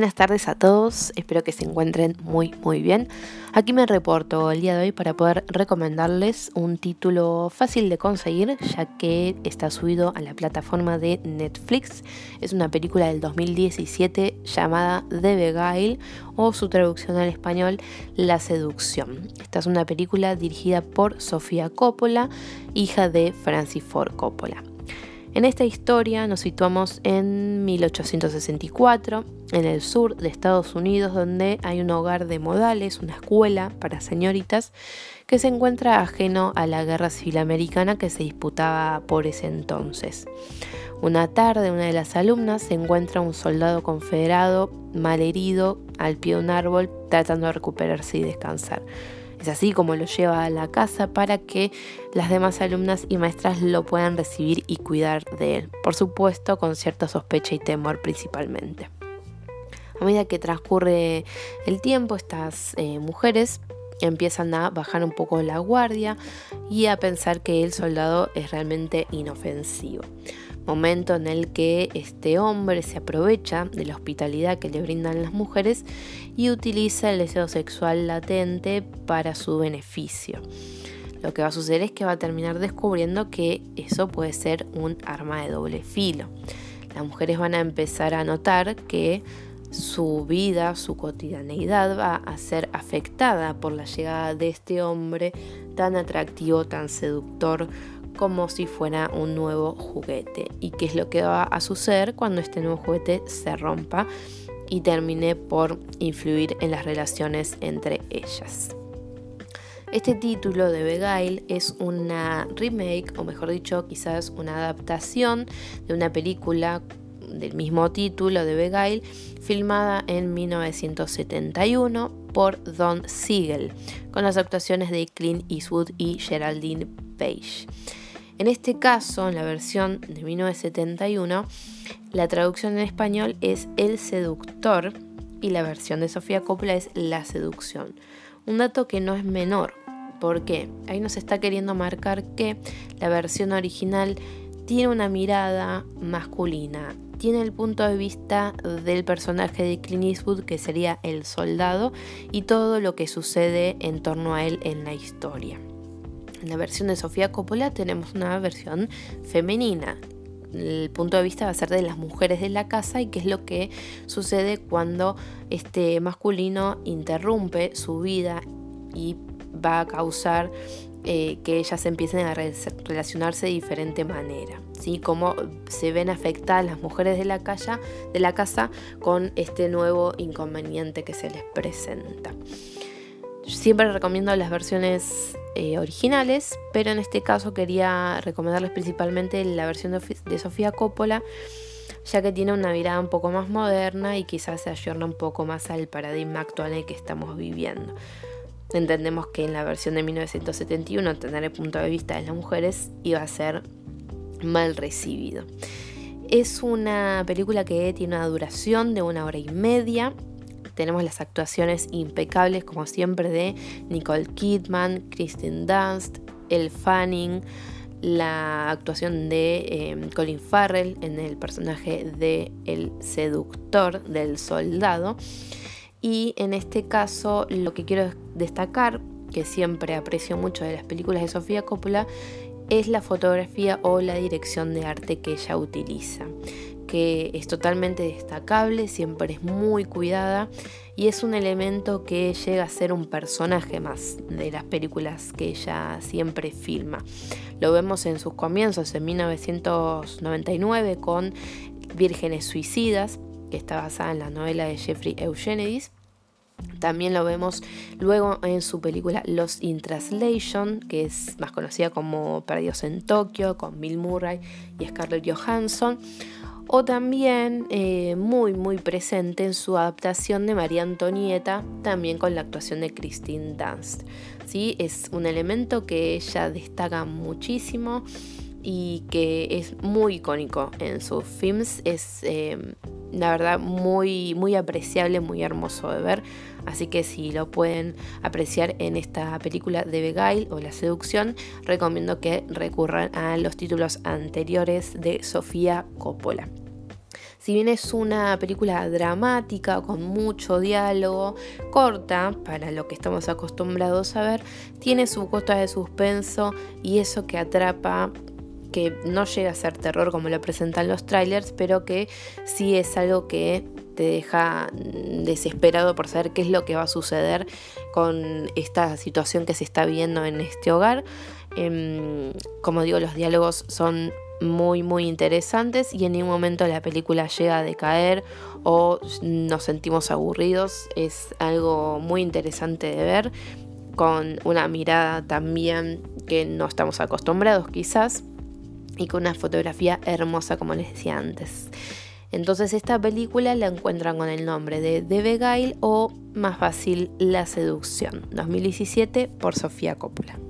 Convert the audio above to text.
Buenas tardes a todos, espero que se encuentren muy muy bien. Aquí me reporto el día de hoy para poder recomendarles un título fácil de conseguir ya que está subido a la plataforma de Netflix. Es una película del 2017 llamada The Beguile o su traducción al español La Seducción. Esta es una película dirigida por Sofía Coppola, hija de Francis Ford Coppola. En esta historia nos situamos en 1864, en el sur de Estados Unidos, donde hay un hogar de modales, una escuela para señoritas, que se encuentra ajeno a la guerra civil americana que se disputaba por ese entonces. Una tarde, una de las alumnas se encuentra un soldado confederado malherido al pie de un árbol tratando de recuperarse y descansar. Es así como lo lleva a la casa para que las demás alumnas y maestras lo puedan recibir y cuidar de él. Por supuesto, con cierta sospecha y temor principalmente. A medida que transcurre el tiempo, estas eh, mujeres empiezan a bajar un poco la guardia y a pensar que el soldado es realmente inofensivo momento en el que este hombre se aprovecha de la hospitalidad que le brindan las mujeres y utiliza el deseo sexual latente para su beneficio. Lo que va a suceder es que va a terminar descubriendo que eso puede ser un arma de doble filo. Las mujeres van a empezar a notar que su vida, su cotidianeidad va a ser afectada por la llegada de este hombre tan atractivo, tan seductor como si fuera un nuevo juguete. ¿Y qué es lo que va a suceder cuando este nuevo juguete se rompa y termine por influir en las relaciones entre ellas? Este título de Beguile es una remake, o mejor dicho, quizás una adaptación de una película del mismo título de Beguile, filmada en 1971 por Don Siegel, con las actuaciones de Clint Eastwood y Geraldine Page. En este caso, en la versión de 1971, la traducción en español es El seductor y la versión de Sofía Coppola es La seducción. Un dato que no es menor, porque ahí nos está queriendo marcar que la versión original tiene una mirada masculina, tiene el punto de vista del personaje de Clint Eastwood, que sería el soldado, y todo lo que sucede en torno a él en la historia. En la versión de Sofía Coppola tenemos una versión femenina. El punto de vista va a ser de las mujeres de la casa y qué es lo que sucede cuando este masculino interrumpe su vida y va a causar eh, que ellas empiecen a relacionarse de diferente manera. ¿sí? Cómo se ven afectadas las mujeres de la, de la casa con este nuevo inconveniente que se les presenta. Siempre recomiendo las versiones eh, originales, pero en este caso quería recomendarles principalmente la versión de, Sofía Coppola, ya que tiene una mirada un poco más moderna y quizás se ayorna un poco más al paradigma actual en el que estamos viviendo. Entendemos que en la versión de 1971 tener el punto de vista de las mujeres iba a ser mal recibido. Es una película que tiene una duración de una hora y media tenemos las actuaciones impecables, como siempre, de Nicole Kidman, Kristen Dunst, El Fanning, la actuación de em, Colin Farrell en el personaje de El seductor del soldado. Y en este caso, lo que quiero destacar, que siempre aprecio mucho de las películas de Sofía Coppola, es la fotografía o la dirección de arte que ella utiliza que es totalmente destacable, siempre es muy cuidada y es un elemento que llega a ser un personaje más de las películas que ella siempre filma. Lo vemos en sus comienzos en 1999 con Vírgenes Suicidas, que está basada en la novela de Jeffrey Eugenides. También lo vemos luego en su película Lost in Translation, que es más conocida como Perdidos en Tokio, con Bill Murray y Scarlett Johansson o también eh, muy muy presente en su adaptación de María Antonieta, también con la actuación de Christine Dunst. ¿sí? Es un elemento que ella destaca muchísimo y que es muy icónico en sus films. Es eh, la verdad muy, muy apreciable, muy hermoso de ver. Así que si lo pueden apreciar en esta película de Beguile o La Seducción, recomiendo que recurran a los títulos anteriores de Sofía Coppola. Si bien es una película dramática con mucho diálogo, corta para lo que estamos acostumbrados a ver, tiene su cuota de suspenso y eso que atrapa que no llega a ser terror como lo presentan los trailers, pero que sí es algo que te deja desesperado por saber qué es lo que va a suceder con esta situación que se está viendo en este hogar. Em, como digo, los diálogos son muy muy interesantes y en ningún momento la película llega a decaer o nos sentimos aburridos. Es algo muy interesante de ver con una mirada también que no estamos acostumbrados quizás y con una fotografía hermosa como les decía antes. Entonces esta película la encuentran con el nombre de The Beguile o más fácil La Seducción, 2017 por Sofía Coppola.